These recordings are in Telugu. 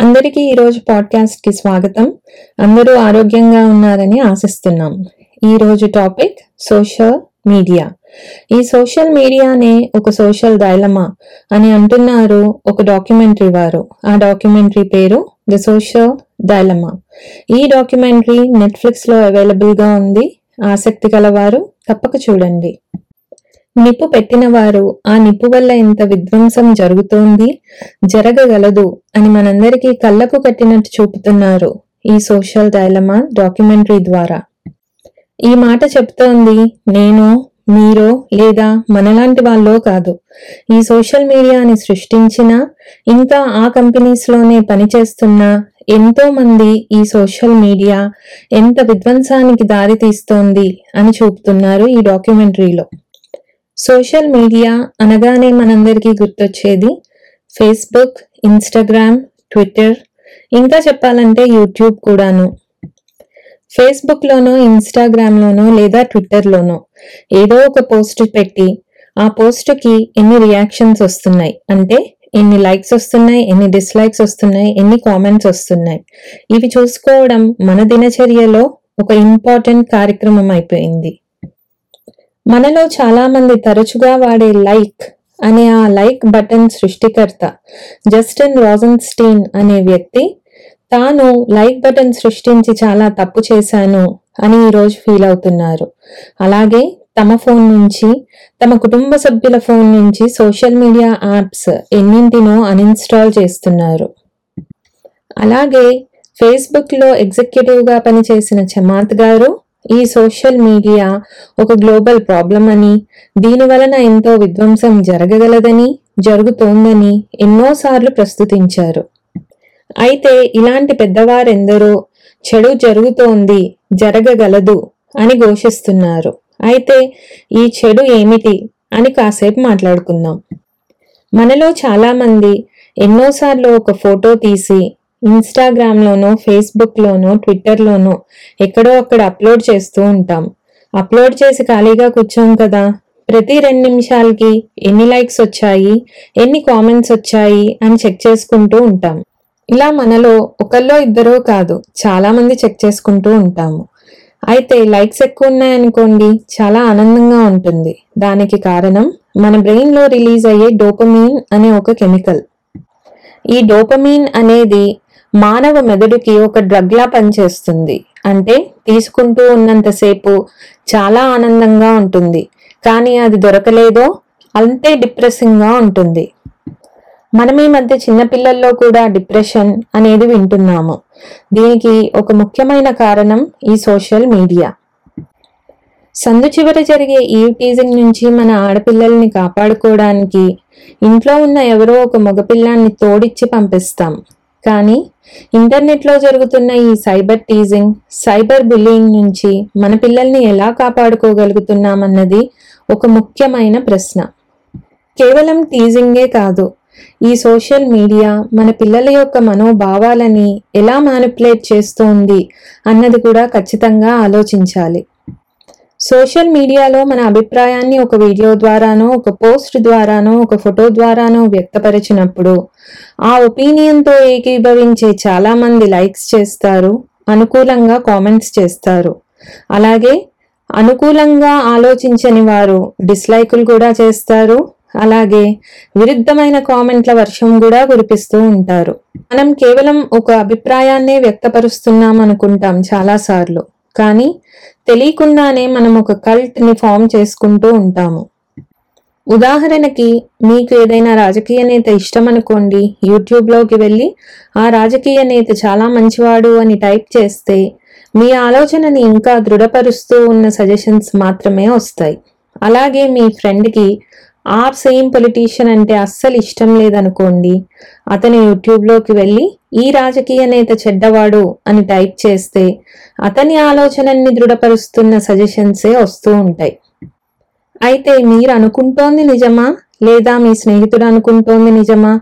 అందరికీ ఈరోజు పాడ్కాస్ట్కి స్వాగతం. అందరూ ఆరోగ్యంగా ఉన్నారని ఆశిస్తున్నాం. ఈరోజు టాపిక్ సోషల్ మీడియా. ఈ సోషల్ మీడియానే ఒక సోషల్ డైలమా అని అంటున్నారు ఒక డాక్యుమెంటరీ వారు. ఆ డాక్యుమెంటరీ పేరు ద సోషల్ డైలమా. ఈ డాక్యుమెంటరీ నెట్ఫ్లిక్స్లో అవైలబుల్గా ఉంది. ఆసక్తి గలవారు తప్పక చూడండి. నిప్పు పెట్టినవారు ఆ నిప్పు వల్ల ఎంత విధ్వంసం జరుగుతోంది? జరగగలదు అని మనందరికీ కళ్ళకు కట్టినట్టు చూపుతున్నారు ఈ సోషల్ డైలమా డాక్యుమెంటరీ ద్వారా. ఈ మాట చెప్తోంది నేను మీరో లేదా మనలాంటి వాళ్ళో కాదు. ఈ సోషల్ మీడియాని సృష్టించిన ఇంకా ఆ కంపెనీస్లోనే పనిచేస్తున్న ఎంతో మంది ఈ సోషల్ మీడియా ఎంత విధ్వంసానికి దారి తీస్తోంది అని చూపుతున్నారు ఈ డాక్యుమెంటరీలో. సోషల్ మీడియా అనగానే మనందరికీ గుర్తొచ్చేది. ఫేస్బుక్ ఇన్స్టాగ్రామ్ ట్విట్టర్ ఇంకా చెప్పాలంటే యూట్యూబ్ కూడాను. ఫేస్బుక్లోనో ఇన్స్టాగ్రామ్లోనో లేదా ట్విట్టర్లోనో ఏదో ఒక పోస్ట్ పెట్టి ఆ పోస్ట్కి ఎన్ని రియాక్షన్స్ వస్తున్నాయి? అంటే ఎన్ని లైక్స్ వస్తున్నాయి ఎన్ని డిస్లైక్స్ వస్తున్నాయి ఎన్ని కామెంట్స్ వస్తున్నాయి? ఇవి చూసుకోవడం మన దినచర్యలో ఒక ఇంపార్టెంట్ కార్యక్రమం అయిపోయింది. మనలో చాలామంది తరచుగా వాడే లైక్ అనే ఆ లైక్ బటన్ సృష్టికర్త జస్టిన్ రాజన్స్టీన్ అనే వ్యక్తి. తాను లైక్ బటన్ సృష్టించి చాలా తప్పు చేశాను అని ఈరోజు ఫీల్ అవుతున్నారు. అలాగే తమ ఫోన్ నుంచి తమ కుటుంబ సభ్యుల ఫోన్ నుంచి సోషల్ మీడియా యాప్స్ ఎన్నింటినో అన్ఇన్స్టాల్ చేస్తున్నారు. అలాగే ఫేస్బుక్లో ఎగ్జిక్యూటివ్గా పనిచేసిన చమాత్ గారు ఈ సోషల్ మీడియా ఒక గ్లోబల్ ప్రాబ్లం అని దీని వలన ఎంతో విధ్వంసం జరగగలదని జరుగుతోందని ఎన్నోసార్లు ప్రస్తుతించారు. అయితే ఇలాంటి పెద్దవారెందరో చెడు జరుగుతోంది జరగగలదు అని ఘోషిస్తున్నారు. అయితే ఈ చెడు ఏమిటి అని కాసేపు మాట్లాడుకుందాం. మనలో చాలామంది ఎన్నోసార్లు ఒక ఫోటో తీసి ఇన్స్టాగ్రామ్లోనో ఫేస్బుక్లోనో ట్విట్టర్లోనో ఎక్కడో అక్కడ అప్లోడ్ చేస్తూ ఉంటాం. అప్లోడ్ చేసి ఖాళీగా కూర్చోం కదా. ప్రతి రెండు నిమిషాలకి ఎన్ని లైక్స్ వచ్చాయి ఎన్ని కామెంట్స్ వచ్చాయి అని చెక్ చేసుకుంటూ ఉంటాం. ఇలా మనలో ఒకళ్ళో ఇద్దరో కాదు చాలామంది చెక్ చేసుకుంటూ ఉంటాము. అయితే లైక్స్ ఎక్కువ ఉన్నాయనుకోండి చాలా ఆనందంగా ఉంటుంది. దానికి కారణం మన బ్రెయిన్లో రిలీజ్ అయ్యే డోపమీన్ అనే ఒక కెమికల్. ఈ డోపమీన్ అనేది మానవ మెదడుకి ఒక డ్రగ్లా పనిచేస్తుంది. అంటే తీసుకుంటూ ఉన్నంతసేపు చాలా ఆనందంగా ఉంటుంది. కానీ అది దొరకలేదో అంతే డిప్రెసింగ్గా ఉంటుంది. మనం ఈ మధ్య చిన్నపిల్లల్లో కూడా డిప్రెషన్ అనేది వింటున్నాము. దీనికి ఒక ముఖ్యమైన కారణం ఈ సోషల్ మీడియా. సందు చివర జరిగే ఈ టీజింగ్ నుంచి మన ఆడపిల్లల్ని కాపాడుకోవడానికి ఇంట్లో ఉన్న ఎవరో ఒక మగపిల్లాన్ని తోడిచ్చి పంపిస్తాం. కానీ ఇంటర్నెట్లో జరుగుతున్న ఈ సైబర్ టీజింగ్ సైబర్ బుల్లింగ్ నుంచి మన పిల్లల్ని ఎలా కాపాడుకోగలుగుతున్నామన్నది ఒక ముఖ్యమైన ప్రశ్న. కేవలం టీజింగే కాదు ఈ సోషల్ మీడియా మన పిల్లల యొక్క మనోభావాలని ఎలా మానిపులేట్ చేస్తోంది అన్నది కూడా ఖచ్చితంగా ఆలోచించాలి. సోషల్ మీడియాలో మన అభిప్రాయాన్ని ఒక వీడియో ద్వారానో ఒక పోస్ట్ ద్వారానో ఒక ఫోటో ద్వారానో వ్యక్తపరిచినప్పుడు ఆ ఒపీనియన్తో ఏకీభవించే చాలామంది లైక్స్ చేస్తారు అనుకూలంగా కామెంట్స్ చేస్తారు. అలాగే అనుకూలంగా ఆలోచించని వారు డిస్లైకులు కూడా చేస్తారు. అలాగే విరుద్ధమైన కామెంట్ల వర్షం కూడా కురిపిస్తూ ఉంటారు. మనం కేవలం ఒక అభిప్రాయాన్నే వ్యక్తపరుస్తున్నాం అనుకుంటాం చాలాసార్లు. కానీ తెలియకుండానే మనం ఒక కల్ట్ని ఫామ్ చేసుకుంటూ ఉంటాము. ఉదాహరణకి మీకు ఏదైనా రాజకీయ నేత ఇష్టం అనుకోండి యూట్యూబ్లోకి వెళ్ళి ఆ రాజకీయ నేత చాలా మంచివాడు అని టైప్ చేస్తే మీ ఆలోచనని ఇంకా దృఢపరుస్తూ ఉన్న సజెషన్స్ మాత్రమే వస్తాయి. అలాగే మీ ఫ్రెండ్కి ఆ సేమ్ పొలిటీషియన్ అంటే అస్సలు ఇష్టం లేదనుకోండి అతను యూట్యూబ్లోకి వెళ్ళి ఈ రాజకీయ నేత చెడ్డవాడు అని టైప్ చేస్తే అతని ఆలోచనని దృఢపరుస్తున్న సజెషన్సే వస్తూ ఉంటాయి. అయితే మీరు అనుకుంటోంది నిజమా? లేదా మీ స్నేహితుడు అనుకుంటోంది నిజమా?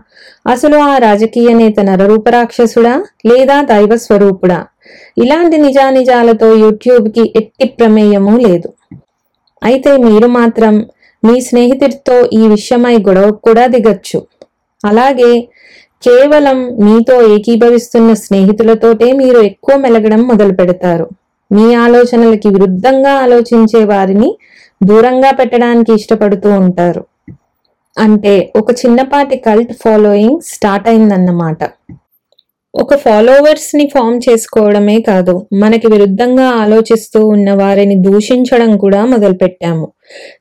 అసలు ఆ రాజకీయ నేత నరరూపరాక్షసుడా? లేదా దైవ స్వరూపుడా ఇలాంటి నిజానిజాలతో యూట్యూబ్కి ఎట్టి ప్రమేయము లేదు. అయితే మీరు మాత్రం మీ స్నేహితుడితో ఈ విషయమై గొడవ కూడా దిగచ్చు. అలాగే కేవలం మీతో ఏకీభవిస్తున్న స్నేహితులతోటే మీరు ఎక్కువ మెలగడం మొదలు పెడతారు మీ ఆలోచనలకి విరుద్ధంగా ఆలోచించే వారిని దూరంగా పెట్టడానికి ఇష్టపడుతూ ఉంటారు. అంటే ఒక చిన్నపాటి కల్ట్ ఫాలోయింగ్ స్టార్ట్ అయిందన్నమాట. ఒక ఫాలోవర్స్ని ఫామ్ చేసుకోవడమే కాదు మనకి విరుద్ధంగా ఆలోచిస్తూ ఉన్న వారిని దూషించడం కూడా మొదలుపెట్టాము.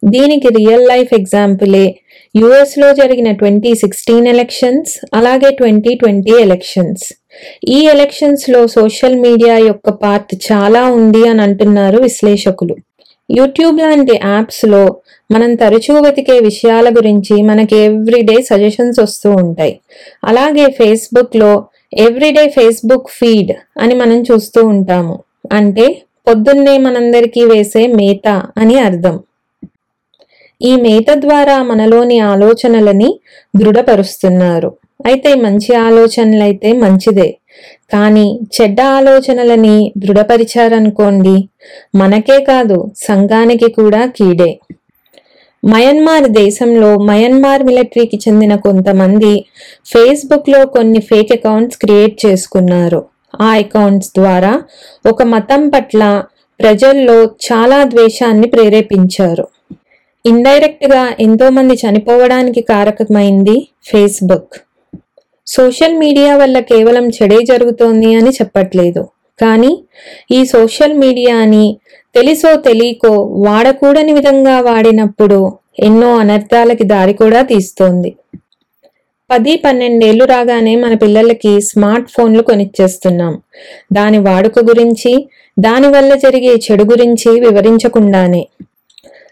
దీనికి రియల్ లైఫ్ ఎగ్జాంపులే యుఎస్లో జరిగిన ట్వంటీ సిక్స్టీన్ ఎలక్షన్స్ అలాగే ట్వంటీ ట్వంటీ ఎలక్షన్స్ ఈ ఎలక్షన్స్లో సోషల్ మీడియా యొక్క పార్ట్ చాలా ఉంది అని అంటున్నారు విశ్లేషకులు. యూట్యూబ్ లాంటి యాప్స్లో మనం తరచూ వెతికే విషయాల గురించి మనకి ఎవ్రీడే సజెషన్స్ వస్తూ ఉంటాయి. అలాగే ఫేస్బుక్లో ఎవ్రీడే ఫేస్బుక్ ఫీడ్ అని మనం చూస్తూ ఉంటాము. అంటే పొద్దున్నే మనందరికీ వేసే మేత అని అర్థం. ఈ మేత ద్వారా మనలోని ఆలోచనలని దృఢపరుస్తున్నారు. అయితే మంచి ఆలోచనలైతే మంచిదే. కానీ చెడ్డ ఆలోచనలని దృఢపరిచారనుకోండి మనకే కాదు సంఘానికి కూడా కీడే. మయన్మార్ దేశంలో మయన్మార్ మిలిటరీకి చెందిన కొంతమంది ఫేస్బుక్లో కొన్ని ఫేక్ అకౌంట్స్ క్రియేట్ చేసుకున్నారు. ఆ అకౌంట్స్ ద్వారా ఒక మతం పట్ల ప్రజల్లో చాలా ద్వేషాన్ని ప్రేరేపించారు. ఇండైరెక్ట్గా ఎంతోమంది చనిపోవడానికి కారకమైంది ఫేస్బుక్. సోషల్ మీడియా వల్ల కేవలం చెడే జరుగుతోంది అని చెప్పట్లేదు. కానీ ఈ సోషల్ మీడియాని తెలిసో తెలియకో వాడకూడని విధంగా వాడినప్పుడు ఎన్నో అనర్థాలకి దారి కూడా తీస్తోంది. పది పన్నెండేళ్ళు రాగానే మన పిల్లలకి స్మార్ట్ ఫోన్లు కొనిచ్చేస్తున్నాం. దాని వాడుక గురించి దానివల్ల జరిగే చెడు గురించి వివరించకుండానే.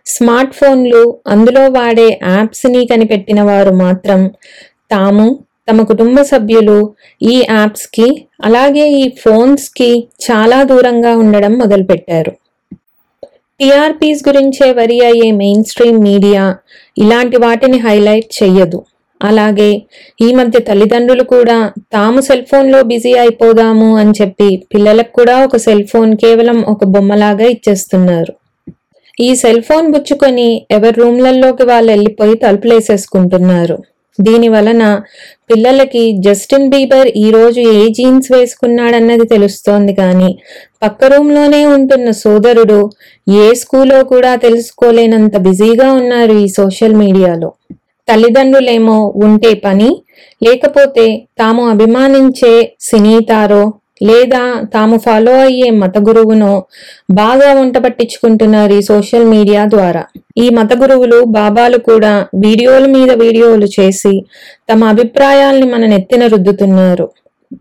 స్మార్ట్ ఫోన్లు అందులో వాడే యాప్స్ని కనిపెట్టిన వారు మాత్రం తాము తమ కుటుంబ సభ్యులు ఈ యాప్స్కి అలాగే ఈ ఫోన్స్కి చాలా దూరంగా ఉండడం మొదలుపెట్టారు. టీఆర్పీస్ గురించే వరి అయ్యే మెయిన్ స్ట్రీమ్ మీడియా ఇలాంటి వాటిని హైలైట్ చెయ్యదు. అలాగే ఈ మధ్య తల్లిదండ్రులు కూడా తాము సెల్ ఫోన్లో బిజీ అయిపోదాము అని చెప్పి పిల్లలకు కూడా ఒక సెల్ ఫోన్ కేవలం ఒక బొమ్మలాగా ఇచ్చేస్తున్నారు. ఈ సెల్ ఫోన్ బుచ్చుకొని ఎవరి రూమ్లలోకి వాళ్ళు వెళ్ళిపోయి తలుపులేసేసుకుంటున్నారు. దీని వలన పిల్లలకి జస్టిన్ బీబర్ ఈరోజు ఏ జీన్స్ వేసుకున్నాడన్నది తెలుస్తోంది కానీ పక్క రూమ్లోనే ఉంటున్న సోదరుడు ఏ స్కూలో కూడా తెలుసుకోలేనంత బిజీగా ఉన్నారు ఈ సోషల్ మీడియాలో. తల్లిదండ్రులేమో ఉంటే పని లేకపోతే తాము అభిమానించే సినీతారో లేదా తాము ఫాలో అయ్యే మత గురువును బాగా వంట పట్టించుకుంటున్నారు ఈ సోషల్ మీడియా ద్వారా. ఈ మత గురువులు బాబాలు కూడా వీడియోల మీద వీడియోలు చేసి తమ అభిప్రాయాల్ని మన నెత్తిన రుద్దుతున్నారు.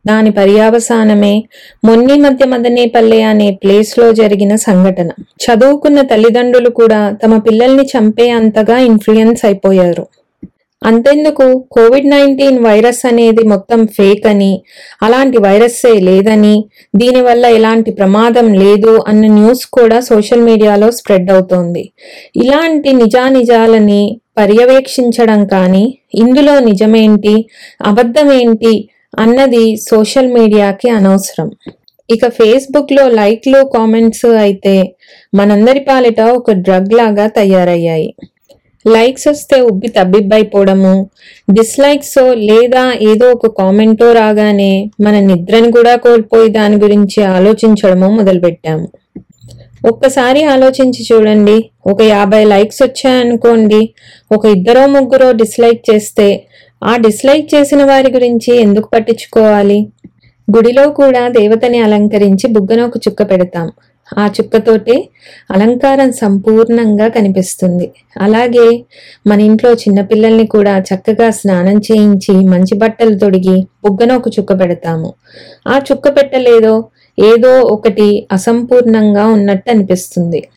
దాని పర్యావసానమే మొన్ని మధ్య మదనేపల్లె అనే ప్లేస్లో జరిగిన సంఘటన. చదువుకున్న తల్లిదండ్రులు కూడా తమ పిల్లల్ని చంపే అంతగా ఇన్ఫ్లుయెన్స్ అయిపోయారు. అంతెందుకు? కోవిడ్ నైన్టీన్ వైరస్ అనేది మొత్తం ఫేక్ అని అలాంటి వైరస్సే లేదని దీనివల్ల ఎలాంటి ప్రమాదం లేదు అన్న న్యూస్ కూడా సోషల్ మీడియాలో స్ప్రెడ్ అవుతోంది. ఇలాంటి నిజానిజాలని పర్యవేక్షించడం కానీ ఇందులో నిజమేంటి అబద్ధమేంటి అన్నది సోషల్ మీడియాకి అనవసరం. ఇక ఫేస్బుక్లో లైక్లు కామెంట్స్ అయితే మనందరి పాలిట ఒక డ్రగ్ లాగా తయారయ్యాయి. లైక్స్ వస్తే ఉబ్బి తబ్బిబ్బైపోవడము డిస్లైక్స్ లేదా ఏదో ఒక కామెంటో రాగానే మన నిద్రని కూడా కోల్పోయి దాని గురించి ఆలోచించడము మొదలుపెట్టాము. ఒక్కసారి ఆలోచించి చూడండి. ఒక యాభై లైక్స్ వచ్చాయనుకోండి ఒక ఇద్దరో ముగ్గురో డిస్లైక్ చేస్తే ఆ డిస్లైక్ చేసిన వారి గురించి ఎందుకు పట్టించుకోవాలి? గుడిలో కూడా దేవతని అలంకరించి బుగ్గన ఒక చుక్క పెడతాం. ఆ చుక్కతోటే అలంకారం సంపూర్ణంగా కనిపిస్తుంది. అలాగే మన ఇంట్లో చిన్నపిల్లల్ని కూడా చక్కగా స్నానం చేయించి మంచి బట్టలు తొడిగి బుగ్గన ఒక చుక్క పెడతాము. ఆ చుక్క పెట్టలేదో ఏదో ఒకటి అసంపూర్ణంగా ఉన్నట్టు అనిపిస్తుంది.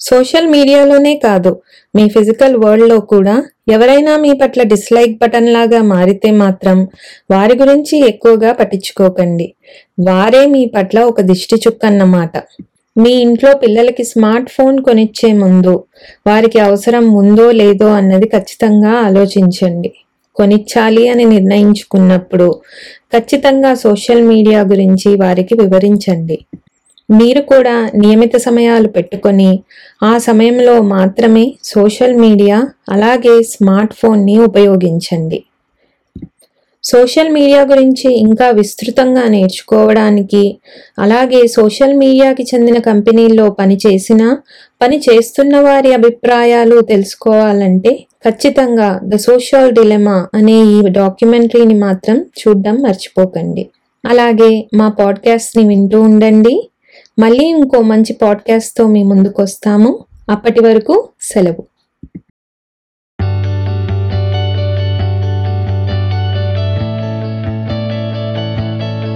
సోషల్ మీడియాలోనే కాదు మీ ఫిజికల్ వరల్డ్లో కూడా ఎవరైనా మీ పట్ల డిస్లైక్ బటన్ లాగా మారితే మాత్రం వారి గురించి ఎక్కువగా పట్టించుకోకండి. వారే మీ పట్ల ఒక దిష్టి చుక్క అన్నమాట. మీ ఇంట్లో పిల్లలకి స్మార్ట్ ఫోన్ కొనిచ్చే ముందు వారికి అవసరం ఉందో లేదో అన్నది ఖచ్చితంగా ఆలోచించండి. కొనిచ్చాలి అని నిర్ణయించుకున్నప్పుడు ఖచ్చితంగా సోషల్ మీడియా గురించి వారికి వివరించండి. మీరు కూడా నియమిత సమయాలు పెట్టుకొని ఆ సమయంలో మాత్రమే సోషల్ మీడియా అలాగే స్మార్ట్ ఫోన్ని ఉపయోగించండి. సోషల్ మీడియా గురించి ఇంకా విస్తృతంగా నేర్చుకోవడానికి అలాగే సోషల్ మీడియాకి చెందిన కంపెనీల్లో పనిచేసిన పని చేస్తున్న వారి అభిప్రాయాలు తెలుసుకోవాలంటే ఖచ్చితంగా ద సోషల్ డిలెమా అనే ఈ డాక్యుమెంటరీని మాత్రం చూడడం మర్చిపోకండి. అలాగే మా పాడ్కాస్ట్ని వింటూ ఉండండి. మళ్ళీ ఇంకో మంచి పాడ్కాస్ట్తో మీ ముందుకు వస్తాము అప్పటి వరకు సెలవు.